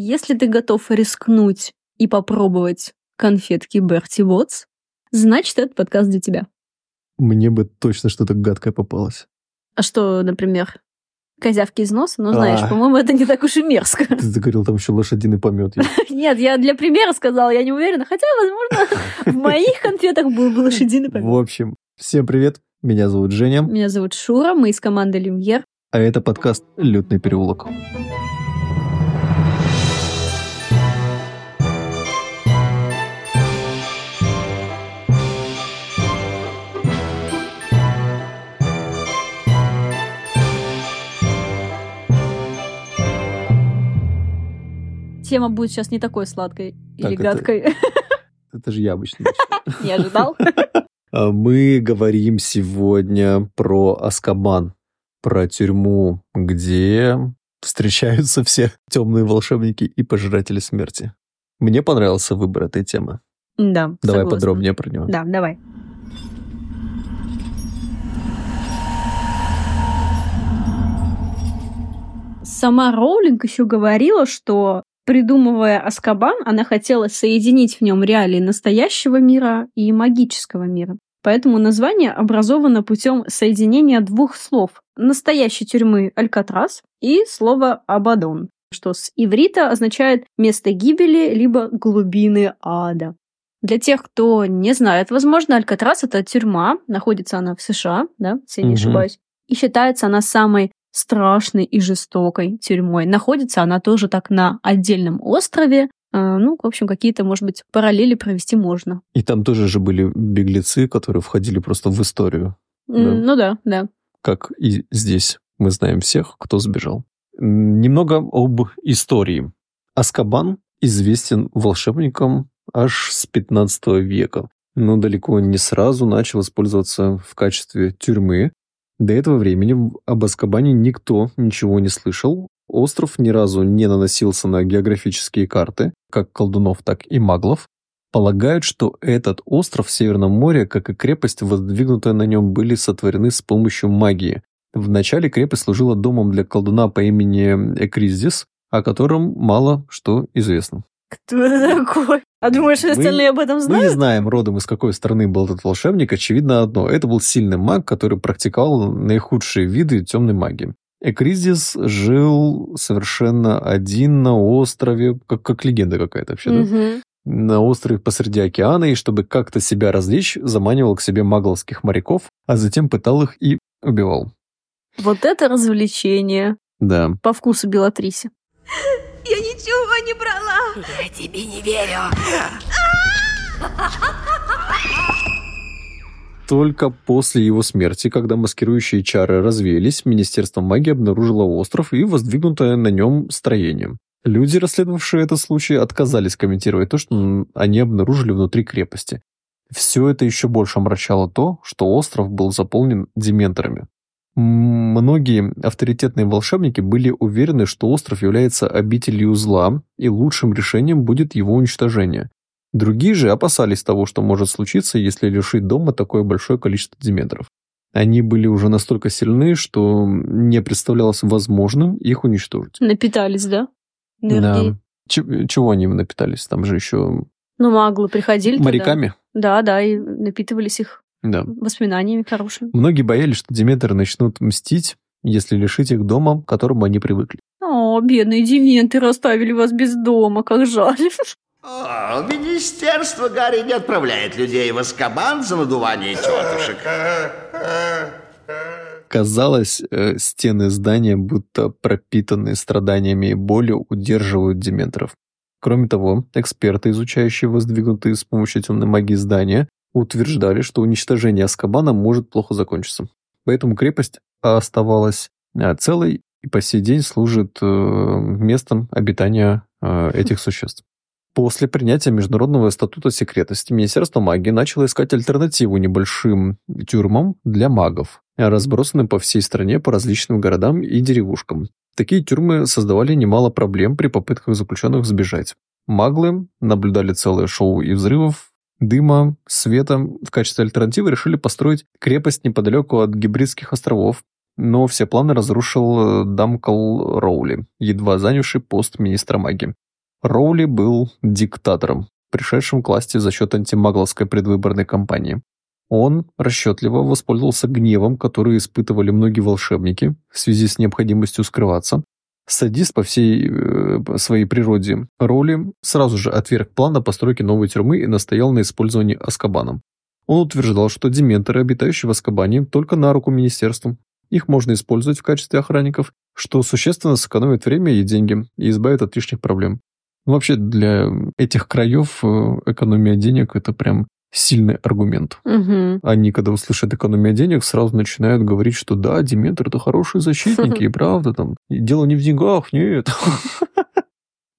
Если ты готов рискнуть и попробовать конфетки Берти Вотс, значит, этот подкаст для тебя. Мне бы точно что-то гадкое попалось. А что, например, козявки из носа? Ну, знаешь, А. по-моему, это не так уж и мерзко. Ты заговорил, там еще лошадиный помет есть. Нет, я для примера сказала, я не уверена. Хотя, возможно, в моих конфетах был бы лошадиный В помет. общем, всем привет. Меня зовут Женя, Меня зовут Шура, мы из команды Люмьер. а это подкаст «Лютный переулок». Тема будет сейчас не такой сладкой или это- гадкой. Это же я обычно. Не ожидал? А Мы говорим сегодня про Аскабан, про тюрьму, где встречаются все темные волшебники и пожиратели смерти. Мне понравился выбор этой темы. Да, Давай согласна. подробнее про него. Да, давай. Сама Роулинг еще говорила, что придумывая Аскабан, она хотела соединить в нем реалии настоящего мира и магического мира. Поэтому название образовано путем соединения двух слов настоящей тюрьмы Алькатрас и слова Абадон, что с иврита означает место гибели либо глубины ада. Для тех, кто не знает, возможно, Алькатрас это тюрьма, находится она в США, да, если я не Мгм. ошибаюсь, и считается она самой страшной и жестокой тюрьмой. Находится она тоже так на отдельном острове. А, Ну, в общем, какие-то, может быть, параллели провести можно. И там тоже же были беглецы, которые входили просто в историю. Да. Ну да, да. как и здесь мы знаем всех, кто сбежал. Немного об истории. Аскабан известен волшебникам аж с 15 века, но далеко не сразу начал использоваться в качестве тюрьмы. До этого времени об Аскабане никто ничего не слышал. Остров ни разу не наносился на географические карты, как колдунов, так и маглов. Полагают, что этот остров в Северном море, как и крепость, воздвигнутая на нем, были сотворены с помощью магии. Вначале крепость служила домом для колдуна по имени Экриздис, о котором мало что известно. Кто это такой? А думаешь, Мы- остальные об этом Мы не знают? знаем родом, из какой страны был этот волшебник. Очевидно одно. Это был сильный маг, который практиковал наихудшие виды темной магии. Экриздис жил совершенно один на острове, как, как легенда какая-то вообще, да? Мгм. на острове посреди океана, и чтобы как-то себя развлечь, заманивал к себе магловских моряков, а затем пытал их и убивал. Вот это развлечение Да. по вкусу Белатрисе. Я ничего не брала. Я тебе не верю. Только после его смерти, когда маскирующие чары развеялись, Министерство магии обнаружило остров и воздвигнутое на нем строение. Люди, расследовавшие этот случай, отказались комментировать то, что они обнаружили внутри крепости. Все это еще больше омрачало то, что остров был заполнен дементорами. Многие авторитетные волшебники были уверены, что остров является обителью зла, и лучшим решением будет его уничтожение. Другие же опасались того, что может случиться, если лишить дома такое большое количество дементоров. Они были уже настолько сильны, что не представлялось возможным их уничтожить. Напитались, да? Энергией. Да. Ч- чего они напитались? Там же еще Ну, маглы приходили туда. моряками. Да, да, и напитывались их Да. воспоминаниями хорошими. Многие боялись, что дементоры начнут мстить, если лишить их дома, к которому они привыкли. О, бедные девенты оставили вас без дома, как жаль. О, Министерство Гарри не отправляет людей в Аскабан за надувание тетушек. Казалось, э, стены здания, будто пропитанные страданиями и болью, удерживают дементоров. Кроме того, эксперты, изучающие воздвигнутые с помощью темной магии здания, утверждали, что уничтожение Аскабана может плохо закончиться. Поэтому крепость оставалась э, целой и по сей день служит э, местом обитания э, этих существ. После принятия Международного статута секретности Министерство магии начало искать альтернативу небольшим тюрьмам для магов, разбросанным по всей стране по различным городам и деревушкам. Такие тюрьмы создавали немало проблем при попытках заключенных сбежать. Маглы наблюдали целое шоу и взрывов, дыма, света. В качестве альтернативы решили построить крепость неподалеку от Гибридских островов, но все планы разрушил э, Дамкл Роули, едва занявший пост министра магии. Роули был диктатором, пришедшим к власти за счет антимагловской предвыборной кампании. Он расчетливо воспользовался гневом, который испытывали многие волшебники в связи с необходимостью скрываться. Садист по всей э, своей природе Роули сразу же отверг план о постройке новой тюрьмы и настоял на использовании Аскабана. Он утверждал, что дементоры, обитающие в Аскабане, только на руку министерству. Их можно использовать в качестве охранников, что существенно сэкономит время и деньги и избавит от лишних проблем. Вообще для этих краев э, экономия денег это прям сильный аргумент. Угу. Они, когда услышат экономия денег, сразу начинают говорить, что да, Диметр это хорошие защитники, и правда, там, дело не в деньгах, нет.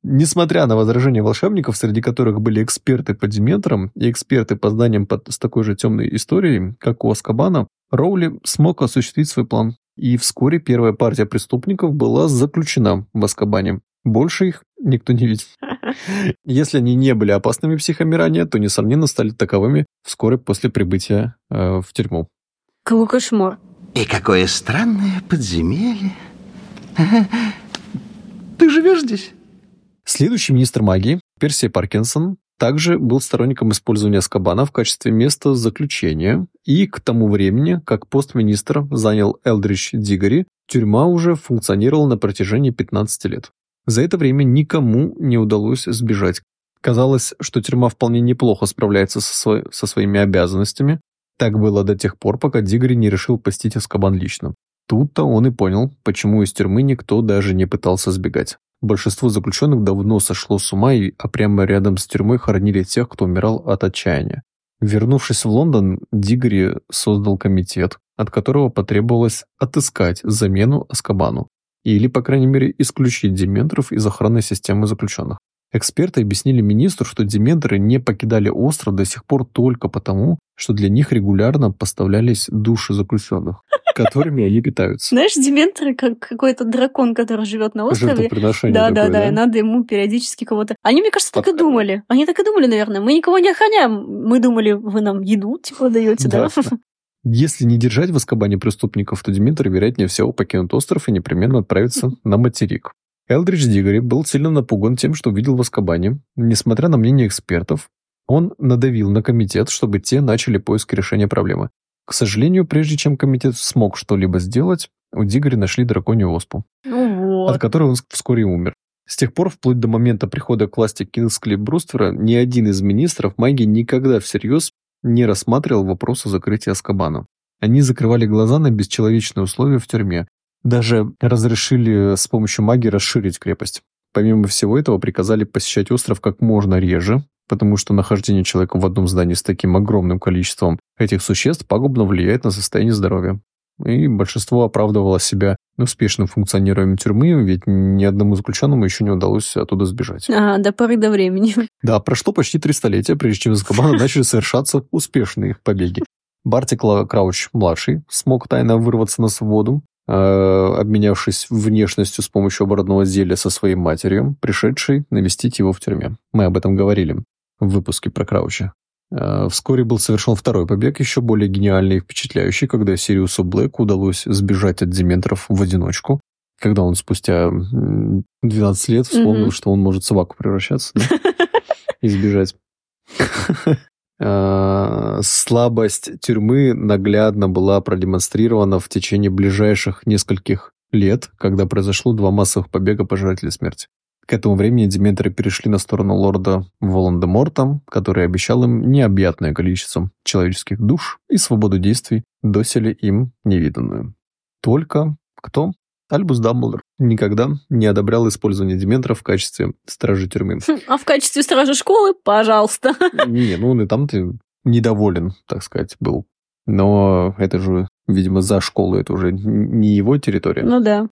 Несмотря на возражения волшебников, среди которых были эксперты по Диметрам и эксперты по зданиям под, с такой же темной историей, как у Аскабана, Роули смог осуществить свой план. И вскоре первая партия преступников была заключена в Аскабане. Больше их никто не видел. Если они не были опасными психами ранее, то, несомненно, стали таковыми вскоре после прибытия э, в тюрьму. Какой кошмар. И какое странное подземелье. Ты живешь здесь? Следующий министр магии, Персия Паркинсон, также был сторонником использования Скабана в качестве места заключения, и к тому времени, как пост-министр занял Элдрич Дигори, тюрьма уже функционировала на протяжении 15 лет. За это время никому не удалось сбежать. Казалось, что тюрьма вполне неплохо справляется со, сво со своими обязанностями. Так было до тех пор, пока Дигори не решил постить Аскабан лично. Тут-то он и понял, почему из тюрьмы никто даже не пытался сбегать. Большинство заключенных давно сошло с ума, и, а прямо рядом с тюрьмой хоронили тех, кто умирал от отчаяния. Вернувшись в Лондон, Дигори создал комитет, от которого потребовалось отыскать замену Аскабану, или, по крайней мере, исключить дементоров из охранной системы заключенных. Эксперты объяснили министру, что дементоры не покидали остров до сих пор только потому, что для них регулярно поставлялись души заключенных, которыми они питаются. Знаешь, дементоры как какой-то дракон, который живет на острове. Да, да, такое, да, и надо ему периодически кого-то. Они, мне кажется, так и думали. Они так и думали, наверное. Мы никого не охраняем. Мы думали, вы нам еду, типа, даете, да? Если не держать в Аскабане преступников, то дементоры, вероятнее всего, покинут остров и непременно отправятся на материк. Элдридж Дигори был сильно напуган тем, что увидел в Аскабане. Несмотря на мнение экспертов, он надавил на комитет, чтобы те начали поиск решения проблемы. К сожалению, прежде чем комитет смог что-либо сделать, у Дигори нашли драконью оспу, Ну от вот. которой он вскоре умер. С тех пор, вплоть до момента прихода к власти Кингсли Бруствера, ни один из министров магии никогда всерьез не рассматривал вопрос о закрытии Аскабана. Они закрывали глаза на бесчеловечные условия в тюрьме. Даже разрешили с помощью магии расширить крепость. Помимо всего этого, приказали посещать остров как можно реже, потому что нахождение человека в одном здании с таким огромным количеством этих существ пагубно влияет на состояние здоровья. И большинство оправдывало себя успешным функционированием тюрьмы, ведь ни одному заключенному еще не удалось оттуда сбежать. А, до поры до времени. Да, прошло почти три столетия, прежде чем из Азкабана начали совершаться успешные побеги. Барти Крауч-младший смог тайно вырваться на свободу, э, обменявшись внешностью с помощью оборотного зелья со своей матерью, пришедшей навестить его в тюрьме. Мы об этом говорили в выпуске про Крауча. Э, Вскоре был совершен второй побег, еще более гениальный и впечатляющий, когда Сириусу Блэку удалось сбежать от дементоров в одиночку, когда он спустя м, 12 лет вспомнил, Мгм. что он может в собаку превращаться и сбежать. Э, Слабость тюрьмы наглядно была продемонстрирована в течение ближайших нескольких лет, когда произошло два массовых побега пожирателей смерти. К этому времени дементоры перешли на сторону лорда Волан-де-Морта, который обещал им необъятное количество человеческих душ и свободу действий, доселе им невиданную. Только кто? Альбус Дамблдор никогда не одобрял использование дементоров в качестве стражи тюрьмы. А в качестве стража школы, пожалуйста. Не, ну он и там-то недоволен, так сказать, был. Но это же, видимо, за школу, это уже не его территория. Ну да.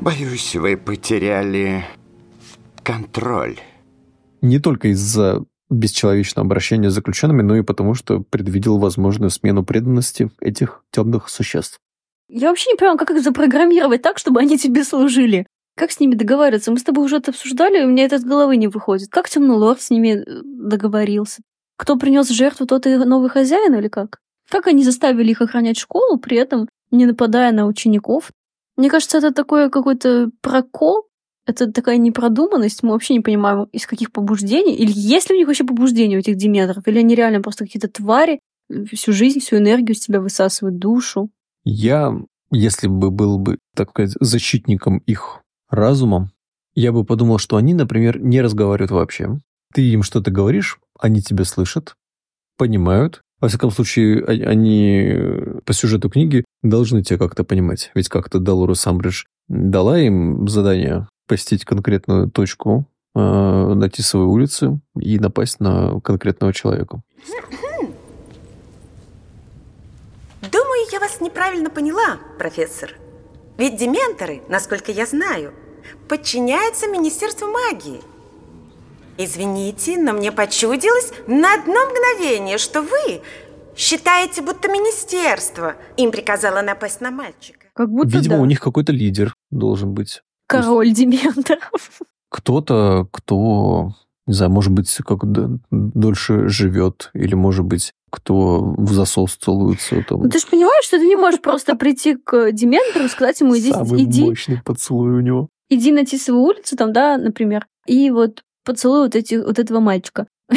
Боюсь, вы потеряли контроль. Не только из-за бесчеловечного обращения с заключенными, но и потому, что предвидел возможную смену преданности этих темных существ. Я вообще не понимаю, как их запрограммировать так, чтобы они тебе служили. Как с ними договариваться? Мы с тобой уже это обсуждали, и у меня это с головы не выходит. Как темный лорд с ними э, договорился? Кто принес жертву, тот и новый хозяин или как? Как они заставили их охранять школу, при этом не нападая на учеников? Мне кажется, это такой какой-то прокол. Это такая непродуманность, мы вообще не понимаем, из каких побуждений, или есть ли у них вообще побуждения у этих деметров, или они реально просто какие-то твари, всю жизнь, всю энергию из тебя высасывают, душу. Я, если бы был бы, так сказать, защитником их разума, я бы подумал, что они, например, не разговаривают вообще. Ты им что-то говоришь, они тебя слышат, понимают. Во всяком случае, они по сюжету книги должны тебя как-то понимать. Ведь как-то Долорес Амбридж дала им задание посетить конкретную точку э, на Тисовой улице и напасть на конкретного человека. Думаю, я вас неправильно поняла, профессор. Ведь дементоры, насколько я знаю, подчиняются Министерству магии. Извините, но мне почудилось на одно мгновение, что вы считаете, будто министерство им приказало напасть на мальчика. Как будто Видимо, да. у них какой-то лидер должен быть. Король дементоров. Кто-то, кто, не знаю, может быть, как дольше живет, или, может быть, кто в засос целуется. Там. Ну, ты же понимаешь, что ты не можешь просто прийти к дементору и сказать ему, иди, Самый иди, мощный поцелуй у него. иди на Тисовую улицу, там, да, например, и вот поцелуй вот, эти, вот этого мальчика.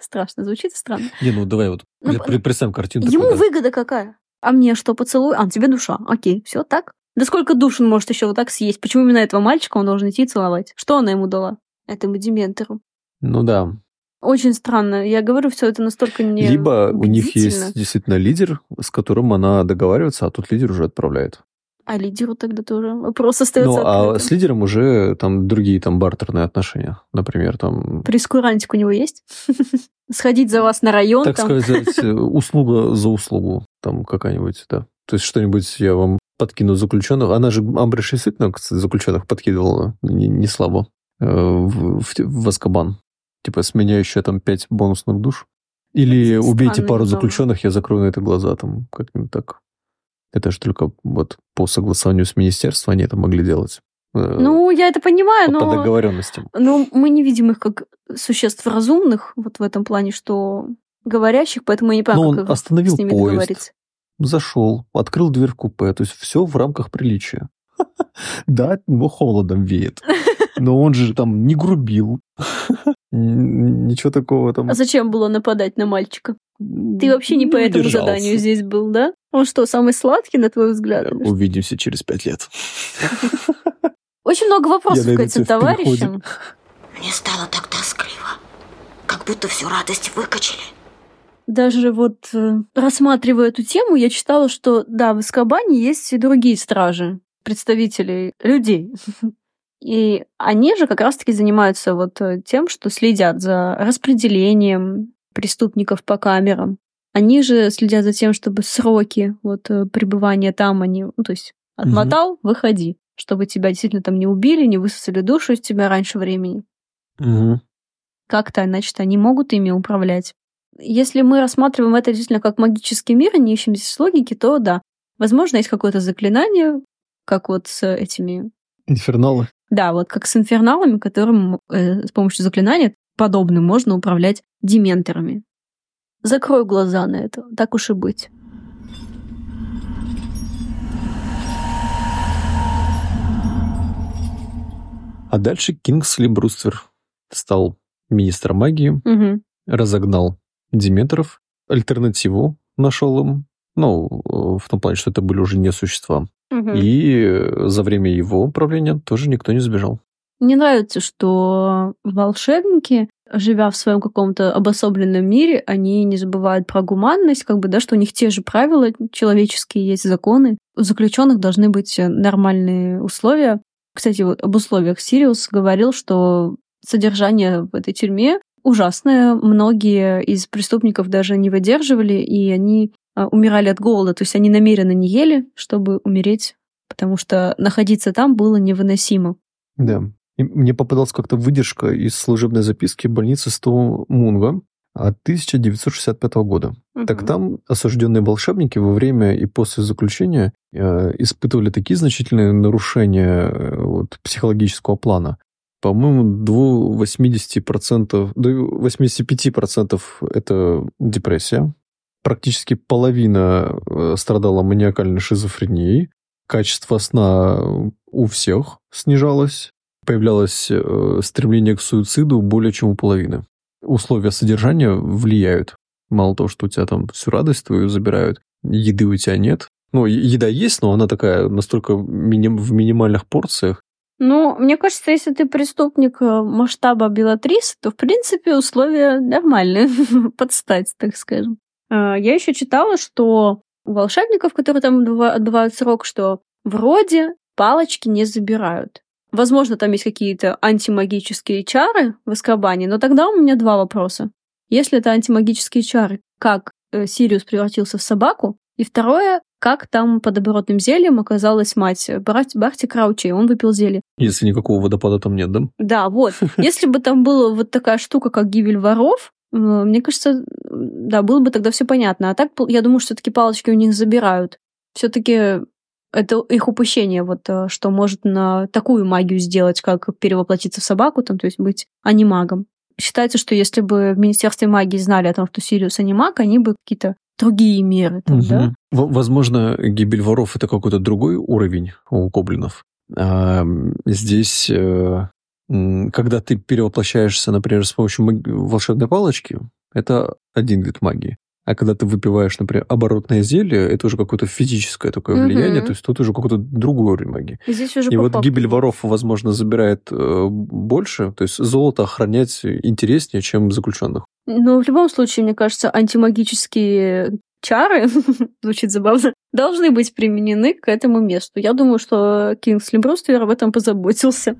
Страшно звучит, странно. Не, ну давай вот Ну, представим картину. Ему такую, да. выгода какая? А мне что, поцелуй? А, тебе душа. Окей, все так. Да сколько душ он может еще вот так съесть? Почему именно этого мальчика он должен идти целовать? Что она ему дала? Этому дементору. Ну да. Очень странно. Я говорю, все это настолько не Либо у них есть действительно лидер, с которым она договаривается, а тут лидер уже отправляет. А лидеру тогда тоже вопрос остается Ну, а с лидером уже там другие там бартерные отношения. Например, там, Прескурантик у него есть? Сходить за вас на район так там. сказать, э, услуга за услугу. Там какая-нибудь, да. То есть что-нибудь я вам подкину заключенных. Она же Амбриш действительно, кстати, заключенных подкидывала не, не слабо э, в, в, в Азкабан. Типа, с меня еще там 5 бонусных душ. Или Это убейте пару немного. заключенных, я закрою на это глаза, там, как-нибудь так. Это же только вот по согласованию с министерством они это могли делать. Э, Ну, я это понимаю, по, по но... договоренностям. Но мы не видим их как существ разумных, вот в этом плане, что говорящих, поэтому я не понимаю, Но как он остановил с ними поезд, договориться. Зашел, открыл дверь в купе, то есть все в рамках приличия. Да, от него холодом веет, но он же там не грубил. Ничего такого там. А зачем было нападать на мальчика? Ты вообще не по Не этому удержался. заданию здесь был, да? Он что, самый сладкий, на твой взгляд? Увидимся через пять лет. Очень много вопросов к этим товарищам. Мне стало так тоскливо, как будто всю радость выкачали. Даже вот э, рассматривая эту тему, я читала, что да, в Аскабане есть и другие стражи, представители людей. И они же как раз-таки занимаются вот э, тем, что следят за распределением преступников по камерам. Они же следят за тем, чтобы сроки вот э, пребывания там они, ну, то есть отмотал, выходи, чтобы тебя действительно там не убили, не высосали душу из тебя раньше времени Мгм. как-то, значит, они могут ими управлять. Если мы рассматриваем это действительно как магический мир, и не ищем здесь логики, то да, возможно, есть какое-то заклинание, как вот с этими... Инферналы. Да, вот как с инферналами, которым э, с помощью заклинания подобным можно управлять дементорами. Закрою глаза на это, так уж и быть. А дальше Кингсли Бруствер стал министром магии, Мгм. разогнал Диметров, альтернативу нашел им, ну, э, в том плане, что это были уже не существа. Мгм. И э, за время его правления тоже никто не сбежал. Мне нравится, что волшебники, живя в своем каком-то обособленном мире, они не забывают про гуманность, как бы, да, что у них те же правила человеческие, есть законы. У заключенных должны быть нормальные условия. Кстати, вот об условиях Сириус говорил, что содержание в этой тюрьме ужасное. Многие из преступников даже не выдерживали, и они а, умирали от голода. То есть они намеренно не ели, чтобы умереть, потому что находиться там было невыносимо. Да. И мне попадалась как-то выдержка из служебной записки больницы Стоу Мунга от 1965 года. Так там осужденные волшебники во время и после заключения э, испытывали такие значительные нарушения э, вот, психологического плана. По-моему, до 80%, до 85% это депрессия. Практически половина э, страдала маниакальной шизофренией. Качество сна у всех снижалось. появлялось э, стремление к суициду более чем у половины. Условия содержания влияют. Мало того, что у тебя там всю радость твою забирают, еды у тебя нет. Ну, еда есть, но она такая настолько миним- в минимальных порциях. Ну, мне кажется, если ты преступник э, масштаба Белатрисы, то, в принципе, условия нормальные, подстать, так скажем. А, Я еще читала, что у волшебников, которые там отбыва- отбывают срок, что вроде палочки не забирают. Возможно, там есть какие-то антимагические чары в Аскабане, но тогда у меня два вопроса. Если это антимагические чары, как э, Сириус превратился в собаку? И второе, как там под оборотным зельем оказалась мать Барти, Барти Краучи, и он выпил зелье. Если никакого водопада там нет, да? Да, вот. Если бы там была вот такая штука, как гибель воров, э, мне кажется, да, было бы тогда все понятно. А так, я думаю, что все-таки палочки у них забирают. Все-таки это их упущение, вот э, что может на такую магию сделать, как перевоплотиться в собаку, там, то есть быть анимагом. Считается, что если бы в Министерстве магии знали о том, что Сириус анимаг, они бы какие-то другие меры, там, да? Мгм. В- Возможно, гибель воров это какой-то другой уровень у гоблинов. А, здесь, э, когда ты перевоплощаешься, например, с помощью волшебной палочки, это один вид магии. А когда ты выпиваешь, например, оборотное зелье, это уже какое-то физическое такое Мгм. влияние, то есть тут уже какой-то другой уровень магии. И Здесь уже И вот факту. гибель воров, возможно, забирает э, больше, то есть золото охранять интереснее, чем заключенных. Но в любом случае, мне кажется, антимагические чары, звучит забавно, должны быть применены к этому месту. Я думаю, что Кингсли Бруствер об этом позаботился.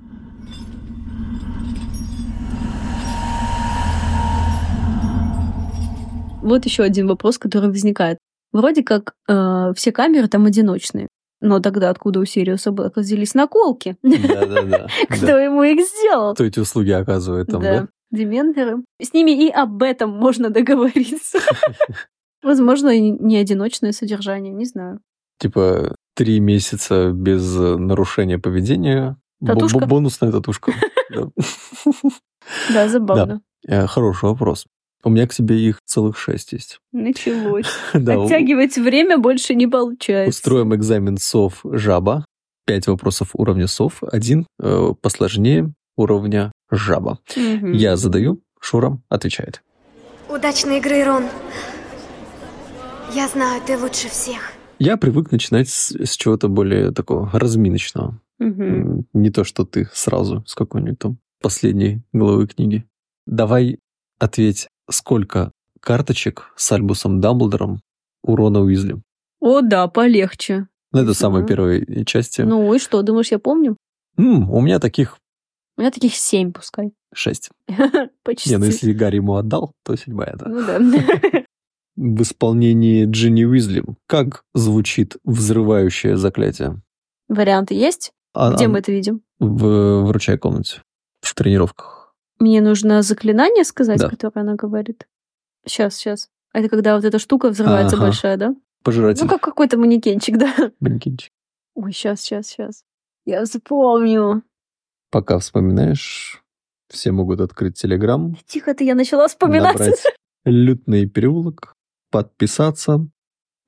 Вот еще один вопрос, который возникает. Вроде как э, все камеры там одиночные. Но тогда откуда у Сириуса Блэка взялись наколки? Да-да-да. Кто ему их сделал? Кто эти услуги оказывает там, да? дементоры. С ними и об этом можно договориться. Возможно, не одиночное содержание, не знаю. Типа три месяца без нарушения поведения. Татушка? бо- Бонусная татушка. Да. Да, забавно. Э, Хороший вопрос. У меня к себе их целых шесть есть. Началось. Да, у- Оттягивать время больше не получается. Устроим экзамен сов жаба. Пять вопросов уровня сов. Один э, посложнее уровня жаба. Мгм. Я задаю, Шура отвечает. Удачной игры, Рон. Я знаю, ты лучше всех. Я привык начинать с, с чего-то более такого разминочного. М, Не то, что ты сразу с какой-нибудь там последней главы книги. Давай ответь, сколько карточек с Альбусом Дамблдором у Рона Уизли? О, да, полегче. Ну, это самой первой части. Ну и что, думаешь, я помню? М, у меня таких У меня таких семь, пускай. шесть. Почти. Не, ну если Гарри ему отдал, то седьмая, да. Ну да. В исполнении Джинни Уизли как звучит взрывающее заклятие? Варианты есть? А- Где а- мы это видим? В вручай комнате. В тренировках. Мне нужно заклинание сказать, Да. которое она говорит. Сейчас, сейчас. Это когда вот эта штука взрывается Ага. большая, да? Пожиратель. Ну, как какой-то манекенчик, да? Манекенчик. Ой, сейчас, сейчас, сейчас. Я запомню. Пока вспоминаешь, все могут открыть Телеграм, Тихо ты, я начала вспоминать. лютный переулок, подписаться.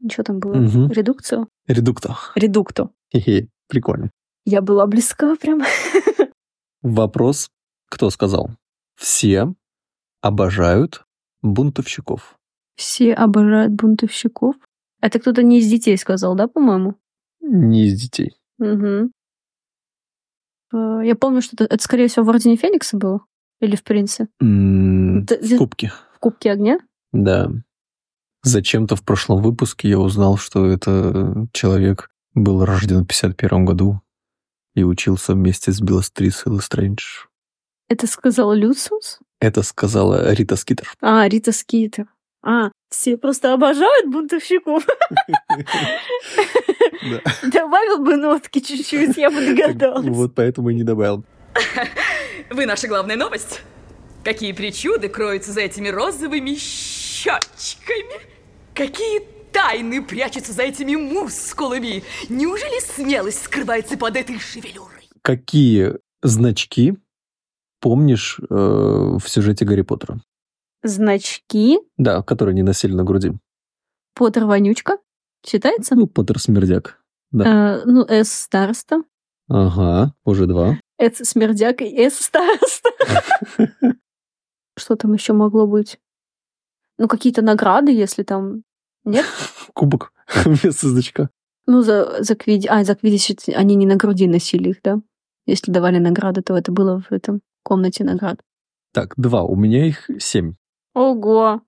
Что там было? Мгм. Редукцию? Редукто. Редукто. Хе-хе, прикольно. Я была близка прям. Вопрос, кто сказал? Все обожают бунтовщиков. Все обожают бунтовщиков. Это кто-то не из детей сказал, да, по-моему? Не из детей. Угу. Я помню, что это, это, скорее всего, в Ордене Феникса было. Или в Принце. М, В кубке. В Кубке Огня. Да. Зачем-то в прошлом выпуске я узнал, что это человек был рожден в 51 году и учился вместе с Беллатрисой Лестрейндж. Это сказал Люциус? Это сказала Рита Скитер. А, Рита Скитер. А, все просто обожают бунтовщиков. Добавил бы нотки чуть-чуть, я бы догадалась. Вот поэтому и не добавил. Вы наша главная новость? Какие причуды кроются за этими розовыми щечками? Какие тайны прячутся за этими мускулами? Неужели смелость скрывается под этой шевелюрой? Какие значки помнишь э, в сюжете Гарри Поттера? Значки. Да, которые не носили на груди. Поттер Вонючка. Считается? Ну, Поттер Смердяк. Да. Э, ну, С староста. Ага, уже два. Эц смердяк и Эс староста. Что там еще могло быть? Ну, какие-то награды, если там... Нет? Кубок вместо значка. Ну, за, за квиди... А, за квидич они не на груди носили их, да? Если давали награды, то это было в этом комнате наград. Так, два. У меня их семь. Ого!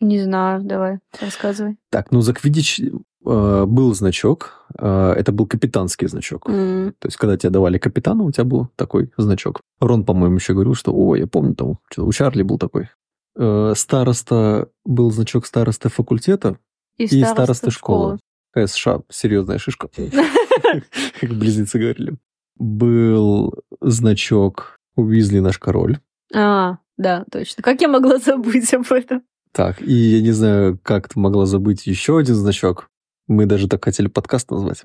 Не знаю, давай, рассказывай. Так, ну за квидич э, был значок. Э, это был капитанский значок. М, То есть, когда тебе давали капитана, у тебя был такой значок. Рон, по-моему, еще говорил, что, о, я помню, там, что у Чарли был такой. Э, староста, был значок старосты факультета и, староста школы. Какая США, серьезная шишка. Как близнецы говорили. Был значок Уизли наш король. А, да, точно. Как я могла забыть об этом? Так, и я не знаю, как ты могла забыть еще один значок. Мы даже так хотели подкаст назвать.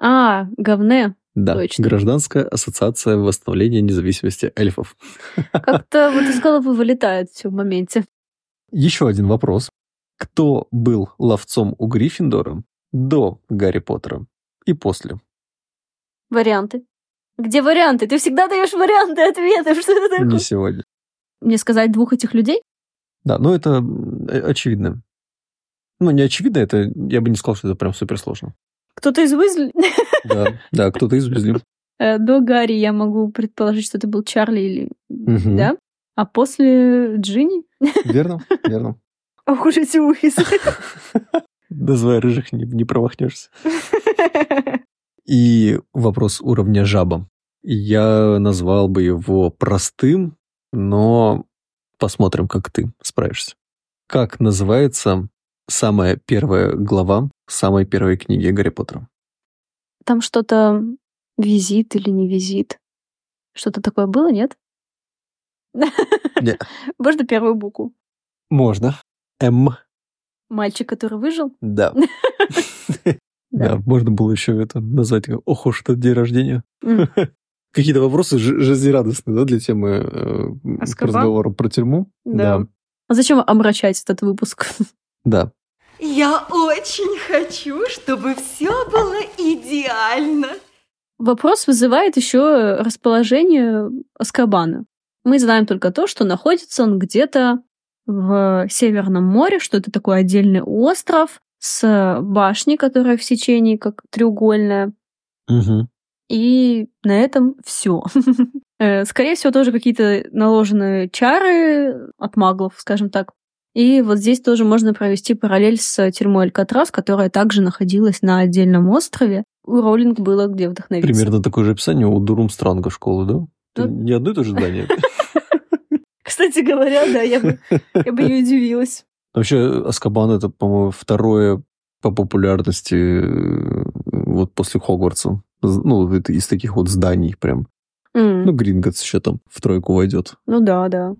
А, говне. Да, Точно. Гражданская ассоциация восстановления независимости эльфов. Как-то вот из головы вылетает все в моменте. Еще один вопрос. Кто был ловцом у Гриффиндора до Гарри Поттера и после? Варианты. Где варианты? Ты всегда даешь варианты ответов. Что это такое? Не сегодня. Мне сказать двух этих людей? Да, ну это э, очевидно. Ну, не очевидно, это я бы не сказал, что это прям суперсложно. Кто-то из Уизли? Да, да, кто-то из Уизли. Э, До Гарри я могу предположить, что это был Чарли или... Мгм. Да? А после Джинни? Верно, верно. Ох уж эти Уизли. Называя рыжих, не, не промахнешься. И вопрос уровня жаба. Я назвал бы его простым, но посмотрим, как ты справишься. Как называется самая первая глава самой первой книги Гарри Поттера? Там что-то визит или не визит? Что-то такое было, нет? Не. Можно первую букву? Можно. М. Мальчик, который выжил? Да. Да, можно было еще это назвать «Ох уж этот день рождения». М. Какие-то вопросы жи- жизнерадостные, да, для темы э, к Азкабан? разговору про тюрьму? Да. А зачем омрачать этот выпуск? Да. Я очень хочу, чтобы все было идеально. Вопрос вызывает еще расположение Аскабана. Мы знаем только то, что находится он где-то в Северном море, что это такой отдельный остров с башней, которая в сечении как треугольная. Мгм. И на этом все. Скорее всего, тоже какие-то наложенные чары от маглов, скажем так. И вот здесь тоже можно провести параллель с тюрьмой Алькатрас, которая также находилась на отдельном острове. У Роулинг было где вдохновиться. Примерно такое же описание у Дурумстранга школы, да? Это Ну- не одно и то же здание. Кстати говоря, да, я бы, я бы не удивилась. Вообще, Аскабан это, по-моему, второе по популярности э, вот после Хогвартса. Ну, это из таких вот зданий прям. М, Ну, Гринготс еще там в тройку войдет. ну да, да.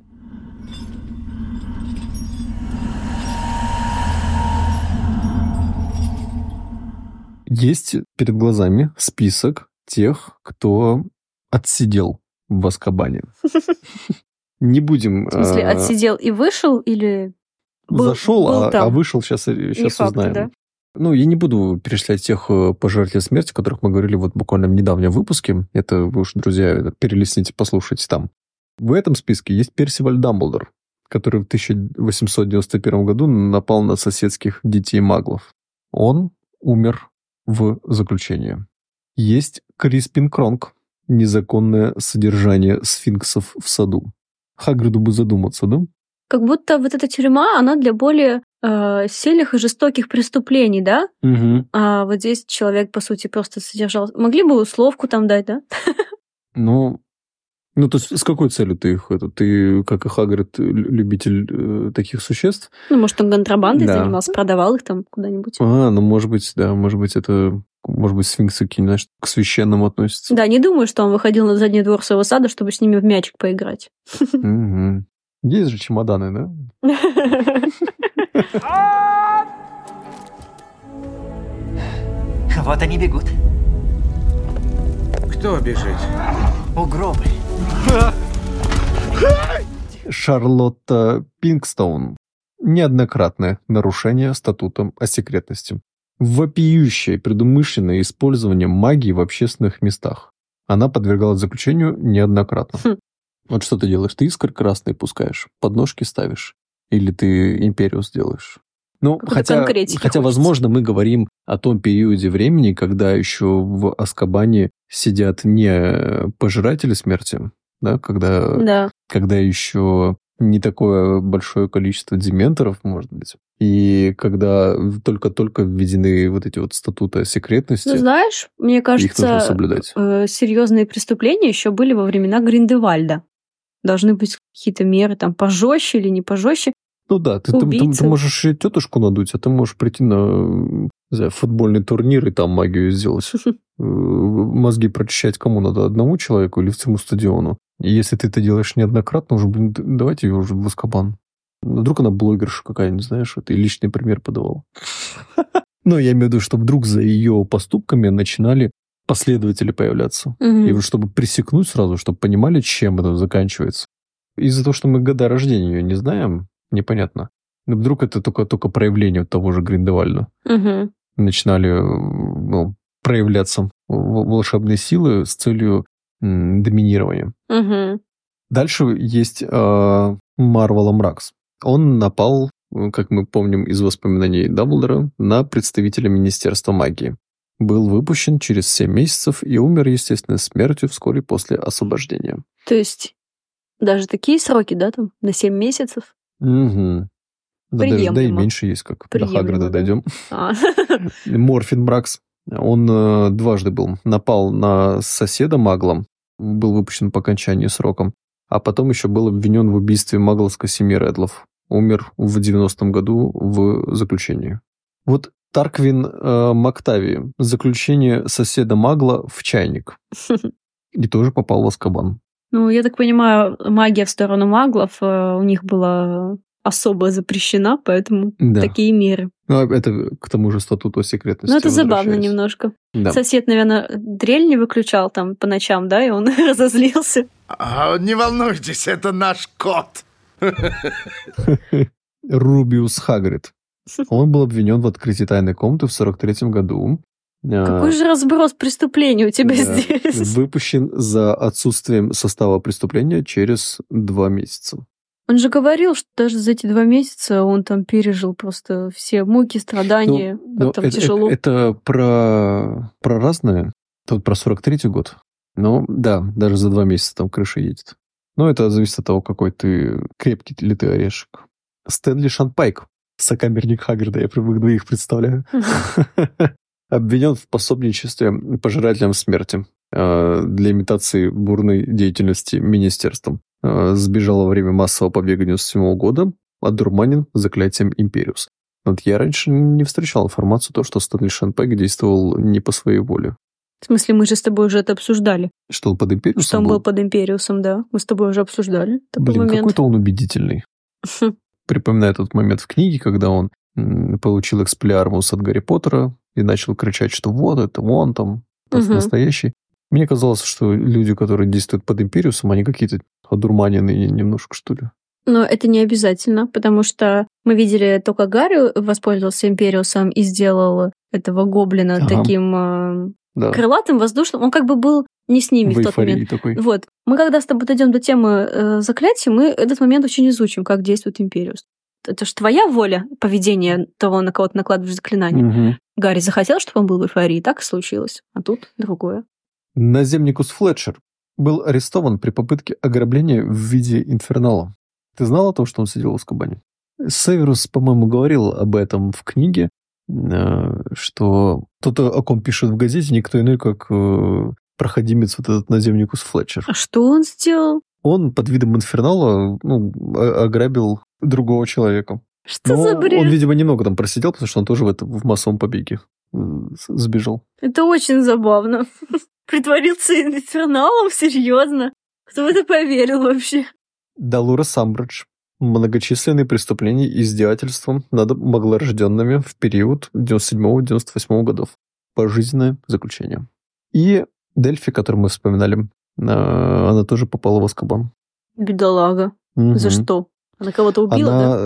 Есть перед глазами список тех, кто отсидел в Аскабане. Не будем... В смысле, э, отсидел и вышел или... был- Зашел, был а, там? а вышел, сейчас, Не сейчас факт, узнаем. да? Ну, я не буду перечислять тех э, пожирателей смерти, о которых мы говорили вот буквально в недавнем выпуске. Это вы уж, друзья, перелистните, послушайте там. В этом списке есть Персиваль Дамблдор, который в 1891 году напал на соседских детей-маглов. Он умер в заключении. Есть Криспин Кронг, незаконное содержание сфинксов в саду. Хагриду бы задуматься, да? Как будто вот эта тюрьма, она для более э, сильных и жестоких преступлений, да? Угу. А вот здесь человек, по сути, просто содержал... Могли бы условку там дать, да? Ну, ну, то есть с какой целью ты их? Это, ты, как и Хагрид, лю- любитель э, таких существ? Ну, может, он контрабандой Да. занимался, продавал их там куда-нибудь. А, ну, может быть, да, может быть, это, может быть, сфинксы какие-нибудь, знаешь, к священным относятся. Да, не думаю, что он выходил на задний двор своего сада, чтобы с ними в мячик поиграть. Есть же чемоданы, да? Вот они бегут. Кто бежит? Угробы. Шарлотта Пинкстоун. Неоднократное нарушение статута о секретности. Вопиющее предумышленное использование магии в общественных местах. Она подвергалась заключению неоднократно. Хм. Вот что ты делаешь? Ты искр красный пускаешь, подножки ставишь? Или ты империус делаешь? Ну, Какой-то хотя, хотя, хочется. возможно, мы говорим о том периоде времени, когда еще в Аскабане сидят не пожиратели смерти, да, когда, Да. когда еще не такое большое количество дементоров, может быть, и когда только-только введены вот эти вот статуты секретности, Ну, знаешь, мне кажется, э, серьезные преступления еще были во времена Гриндевальда. Должны быть какие-то меры там пожестче или не пожестче. Ну да, ты, ты- ты- ты можешь и тетушку надуть, а ты можешь прийти на не знаю, футбольный турнир и там магию сделать. Э, Мозги прочищать кому надо? Одному человеку или всему стадиону? И если ты это делаешь неоднократно, уже, блин, давайте ее уже в Аскабан. Ну, Вдруг она блогерша какая-нибудь, знаешь, вот, и личный пример подавал. Но я имею в виду, что вдруг за ее поступками начинали последователи появляться. Мгм. И вот чтобы пресекнуть сразу, чтобы понимали, чем это заканчивается. Из-за того, что мы года рождения ее не знаем, непонятно. Но вдруг это только, только проявление того же Гриндевальда. Мгм. Начинали э, ну, проявляться волшебные силы с целью доминирования. Мгм. Дальше есть э, Марвел Мракс. Он напал, э, как мы помним из воспоминаний Дамблдора, на представителя Министерства магии. Был выпущен через 7 месяцев и умер естественной смертью вскоре после освобождения. То есть даже такие сроки, да, там, на 7 месяцев? Угу. Да, даже, да и меньше есть, как Приемлемо, до Хагрида да. дойдем. А. Морфин Бракс, он э, дважды был. Напал на соседа Магла, был выпущен по окончании срока, а потом еще был обвинен в убийстве магловской семьи Редлов. Умер в 90-м году в заключении. Вот Тарквин э, Мактави. Заключение соседа Магла в чайник. И тоже попал в Аскабан. Ну, я так понимаю, магия в сторону маглов э, у них была особо запрещена, поэтому Да. такие меры. Ну, это к тому же статуту о секретности. Ну, это забавно немножко. Да. Сосед, наверное, дрель не выключал там по ночам, да, и он разозлился. А, не волнуйтесь, это наш кот. Рубиус Хагрид. Он был обвинен в открытии тайной комнаты в 43 году. А, Какой же разброс преступлений у тебя да, здесь? Выпущен за отсутствием состава преступления через два месяца. Он же говорил, что даже за эти два месяца он там пережил просто все муки, страдания, как Ну, там это, тяжело. Это, это про, про разное. Тут про 43 год. Ну, да, даже за два месяца там крыша едет. Но это зависит от того, какой ты крепкий ли ты орешек. Стэнли Шанпайк, сокамерник Хагрида, я привык двоих представляю. Обвинен в пособничестве пожирателям смерти э, для имитации бурной деятельности министерством. Э, Сбежал во время массового побега 97 года, одурманен заклятием Империус. Вот я раньше не встречал информацию, то, что Стэнли Шанпайк действовал не по своей воле. В смысле, мы же с тобой уже это обсуждали. Что он под Империусом Что он был под Империусом, да. Мы с тобой уже обсуждали такой Блин, момент. какой-то он убедительный. Припоминаю тот момент в книге, когда он получил эксплиармус от Гарри Поттера и начал кричать, что вот это, вон там, Мгм. настоящий. Мне казалось, что люди, которые действуют под Империусом, они какие-то одурманенные немножко, что ли. Но это не обязательно, потому что мы видели только Гарри воспользовался Империусом и сделал этого гоблина Ага. таким э, Да. крылатым, воздушным. Он как бы был не с ними В в тот момент. такой. Вот. Мы когда с тобой дойдем до темы э, заклятия, мы этот момент очень изучим, как действует Империус. Это же твоя воля поведения того, на кого ты накладываешь заклинание. Мгм. Гарри захотел, чтобы он был в эйфории, так и случилось. А тут другое. Наземникус Флетчер был арестован при попытке ограбления в виде инфернала. Ты знал о том, что он сидел в Аскабане? Северус, по-моему, говорил об этом в книге, что тот, о ком пишет в газете, никто иной, как э, проходимец вот этот наземникус Флетчер. А что он сделал? Он под видом инфернала ну, ограбил другого человека. Что Но за бред? Он, видимо, немного там просидел, потому что он тоже в, это, в массовом побеге э, сбежал. Это очень забавно. Притворился инферналом? Серьезно? Кто в это поверил вообще? Далура Самбридж. Многочисленные преступления и издевательства над маглорожденными в период 97-98 годов. Пожизненное заключение. И Дельфи, которую мы вспоминали, а, она тоже попала в Аскабан. Бедолага. За Мгм. что? Она кого-то убила, Она да?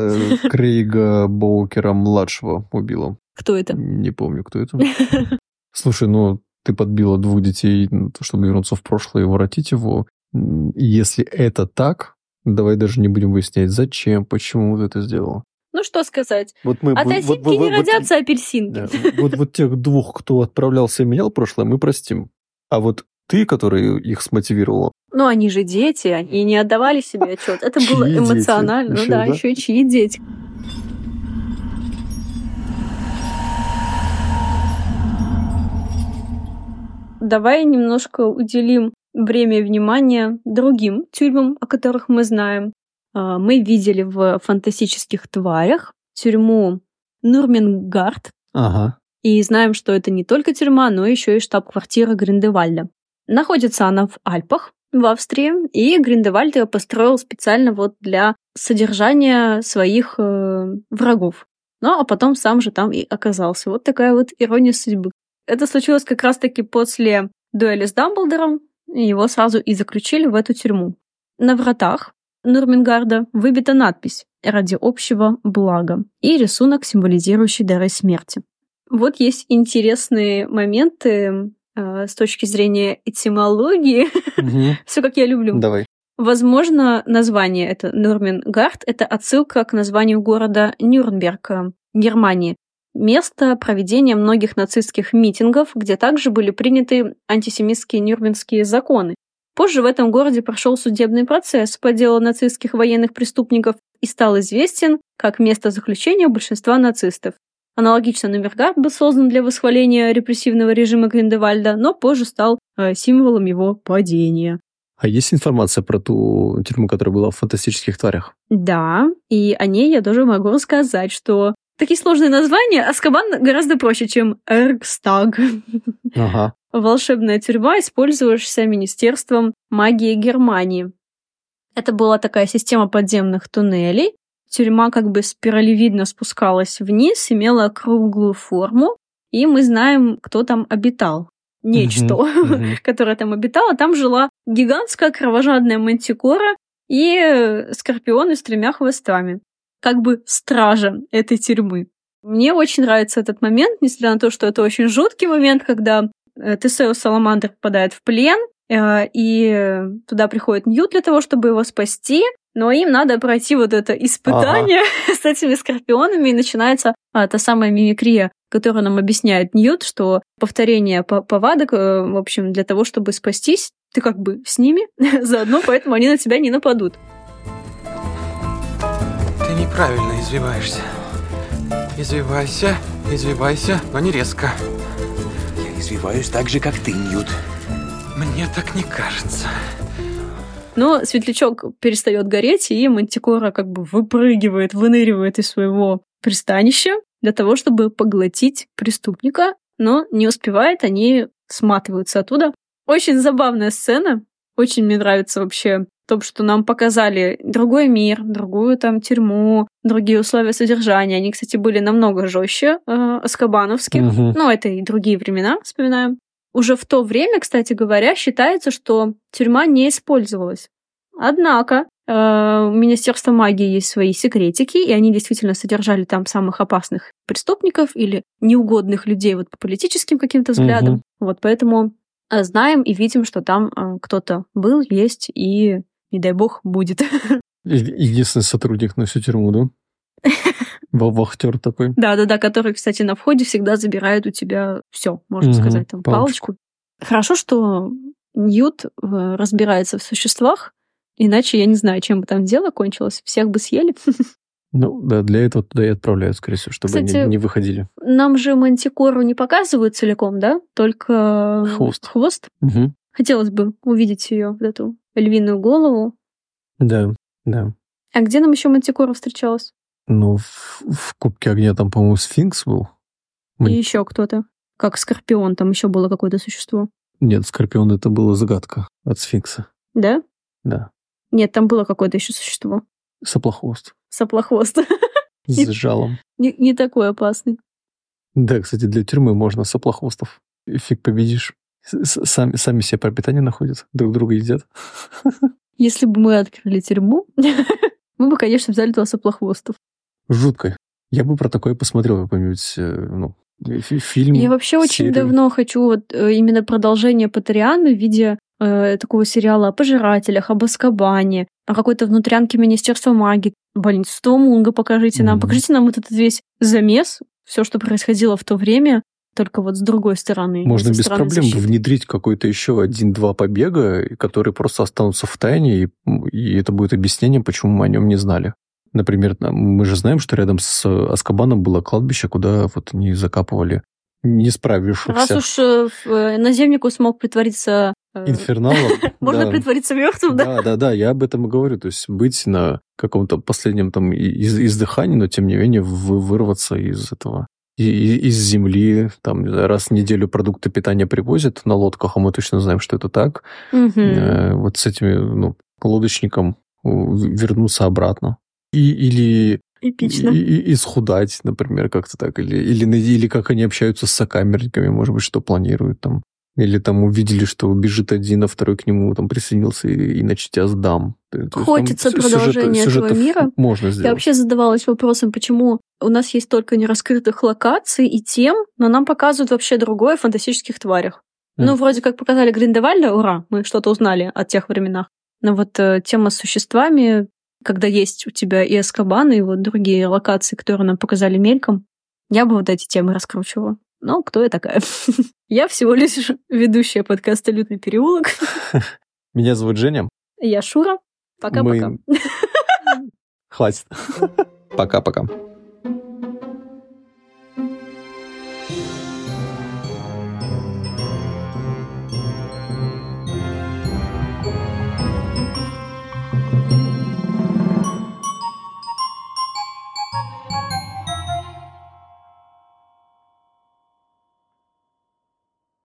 э, Крейга Боукера младшего убила. Кто это? Не помню, кто это. Слушай, ну ты подбила двух детей, чтобы вернуться в прошлое и воротить его. Если это так, давай даже не будем выяснять, зачем, почему ты это сделала. Ну, что сказать? Вот мы, От вот- осинки вот- вот- не вот- родятся апельсинки. Да, вот, вот тех двух, кто отправлялся и менял прошлое, мы простим. А вот ты, который их смотивировала, Ну, они же дети, они не отдавали себе отчет. Это было Чьи дети? эмоционально. Ещё, ну да, да? еще и чьи дети. Давай немножко уделим время и внимание другим тюрьмам, о которых мы знаем. А, Мы видели в фантастических тварях тюрьму Нурмингард, ага, и знаем, что это не только тюрьма, но еще и штаб-квартира Гриндевальда. Находится она в Альпах, в Австрии, и Гриндевальд ее построил специально вот для содержания своих э, врагов. Ну, а потом сам же там и оказался. Вот такая вот ирония судьбы. Это случилось как раз-таки после дуэли с Дамблдором, его сразу и заключили в эту тюрьму. На вратах Нурмингарда выбита надпись «Ради общего блага» и рисунок, символизирующий дары смерти. Вот есть интересные моменты э, с точки зрения этимологии. Мгм. Все как я люблю. давай. Возможно, название это Нурмингард это отсылка к названию города Нюрнберг, э, Германии. Место проведения многих нацистских митингов, где также были приняты антисемитские нюрнбергские законы. Позже в этом городе прошел судебный процесс по делу нацистских военных преступников и стал известен как место заключения большинства нацистов. Аналогично Нюрнберг был создан для восхваления репрессивного режима Гриндевальда, но позже стал э, символом его падения. А есть информация про ту тюрьму, которая была в фантастических тварях? Да, и о ней я тоже могу рассказать, что такие сложные названия Аскабан гораздо проще, чем Эргстаг. Ага. Волшебная тюрьма, использующаяся Министерством магии Германии. Это была такая система подземных туннелей. Тюрьма как бы спиралевидно спускалась вниз, имела круглую форму, и мы знаем, кто там обитал. Нечто, которое там обитало. Там жила гигантская кровожадная мантикора и э, скорпионы с тремя хвостами. Как бы стража этой тюрьмы. Мне очень нравится этот момент, несмотря на то, что это очень жуткий момент, когда э, Тесеус Саламандр попадает в плен, э, и туда приходит Ньют для того, чтобы его спасти, но им надо пройти вот это испытание с этими скорпионами, и начинается а, та самая мимикрия, которую нам объясняет Ньют, что повторение по- повадок, э, в общем, для того, чтобы спастись, ты как бы с ними заодно, поэтому они на тебя не нападут. Неправильно извиваешься. Извивайся, извивайся, но не резко. Я извиваюсь так же, как ты, Ньют. Мне так не кажется. Но светлячок перестает гореть, и мантикора как бы выпрыгивает, выныривает из своего пристанища для того, чтобы поглотить преступника, но не успевает, они сматываются оттуда. Очень забавная сцена. Очень мне нравится вообще то, что нам показали другой мир, другую там тюрьму, другие условия содержания. Они, кстати, были намного жестче э, аскабановских. Мгм. Ну, это и другие времена, вспоминаем. Уже в то время, кстати говоря, считается, что тюрьма не использовалась. Однако э, у Министерства магии есть свои секретики, и они действительно содержали там самых опасных преступников или неугодных людей вот по политическим каким-то взглядам. Мгм. Вот поэтому э, знаем и видим, что там э, кто-то был, есть и, не дай бог, будет. Единственный сотрудник на всю тюрьму, да? Ва- Вахтер такой. Да-да-да, который, кстати, на входе всегда забирает у тебя все, можно сказать, там палочку. палочку. Хорошо, что Ньют э, разбирается в существах, иначе я не знаю, чем бы там дело кончилось. Всех бы съели. Ну, да, для этого туда и отправляют, скорее всего, чтобы Кстати, они не выходили. Нам же мантикору не показывают целиком, да? Только Хвост. хвост. Мгм. Хотелось бы увидеть ее, вот эту львиную голову. Да, да. А где нам еще мантикора встречалась? Ну, в, в Кубке огня там, по-моему, сфинкс был. Ман- И еще кто-то. Как Скорпион, там еще было какое-то существо. Нет, Скорпион это была загадка от сфинкса. Да? Да. Нет, там было какое-то еще существо. Соплохвост. Соплохвост. С жалом. не, не такой опасный. Да, кстати, для тюрьмы можно соплохвостов. Фиг победишь. Сами, сами себе пропитание находят, друг друга едят. Если бы мы открыли тюрьму, мы бы, конечно, взяли туда соплохвостов. Жутко. Я бы про такое посмотрел какой-нибудь, э, ну, фи- фильм. Я вообще очень серию. давно хочу вот э, именно продолжение Патериана в виде э, такого сериала о пожирателях, об Аскабане, о какой-то внутрянке Министерства магии. Блин, Мунга покажите нам. Мгм. Покажите нам вот этот весь замес, все, что происходило в то время, только вот с другой стороны. Можно без стороны проблем защиты. внедрить какой-то еще один-два побега, которые просто останутся в тайне, и, и это будет объяснение, почему мы о нем не знали. Например, мы же знаем, что рядом с Аскабаном было кладбище, куда вот не закапывали не Раз справившихся уж э, э, наземнику смог притвориться... э, инферналов. Можно притвориться мертвым, да? Да, да, да, я об этом и говорю. То есть быть на каком-то последнем там издыхании, но тем не менее вы- вырваться из этого из земли, там, не знаю, раз в неделю продукты питания привозят на лодках, а мы точно знаем, что это так. Э, вот с этими ну, лодочником у, вернуться обратно. И, или Эпично. и, и- исхудать, например, как-то так. Или, или, или как они общаются с сокамерниками, может быть, что планируют там. Или там увидели, что убежит один, а второй к нему там присоединился, и, иначе тебя сдам. То есть там Хочется сю- продолжения этого мира. Можно Я сделать. вообще задавалась вопросом, почему у нас есть только нераскрытых локаций и тем, но нам показывают вообще другое в фантастических тварях. Ну, Мгм. вроде как показали Гриндевальда, ура, мы что-то узнали о тех временах. Но вот э, тема с существами, когда есть у тебя и Аскабан, и вот другие локации, которые нам показали мельком, я бы вот эти темы раскручивала. Но кто я такая? Я всего лишь ведущая подкаста «Лютный переулок». Меня зовут Женя. Я Шура. Пока-пока. Мы- Хватит. Пока-пока.